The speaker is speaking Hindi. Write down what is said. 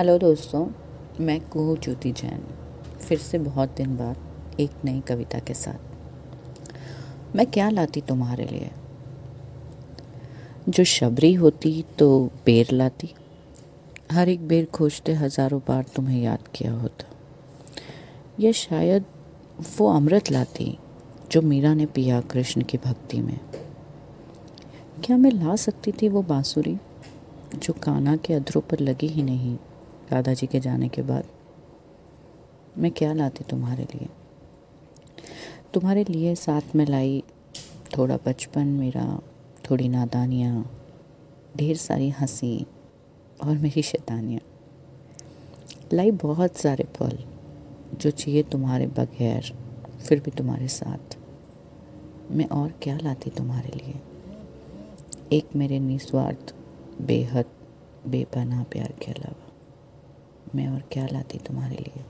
हेलो दोस्तों, मैं कुहू ज्योति जैन, फिर से बहुत दिन बाद एक नई कविता के साथ। मैं क्या लाती तुम्हारे लिए? जो शबरी होती तो बेर लाती, हर एक बेर खोजते हज़ारों बार तुम्हें याद किया होता। या शायद वो अमृत लाती, जो मीरा ने पिया कृष्ण की भक्ति में। क्या मैं ला सकती थी वो बांसुरी, जो काना के अधरों पर लगी ही नहीं दादाजी के जाने के बाद मैं क्या लाती तुम्हारे लिए? तुम्हारे लिए साथ में लाई थोड़ा बचपन, मेरा थोड़ी नादानियाँ, ढेर सारी हँसी और मेरी शैतानियाँ। लाई बहुत सारे पल जो चाहिए तुम्हारे बगैर, फिर भी तुम्हारे साथ। मैं और क्या लाती तुम्हारे लिए? एक मेरे निस्वार्थ, बेहद, बेपनाह प्यार के अलावा। मैं और क्या लाती तुम्हारे लिए?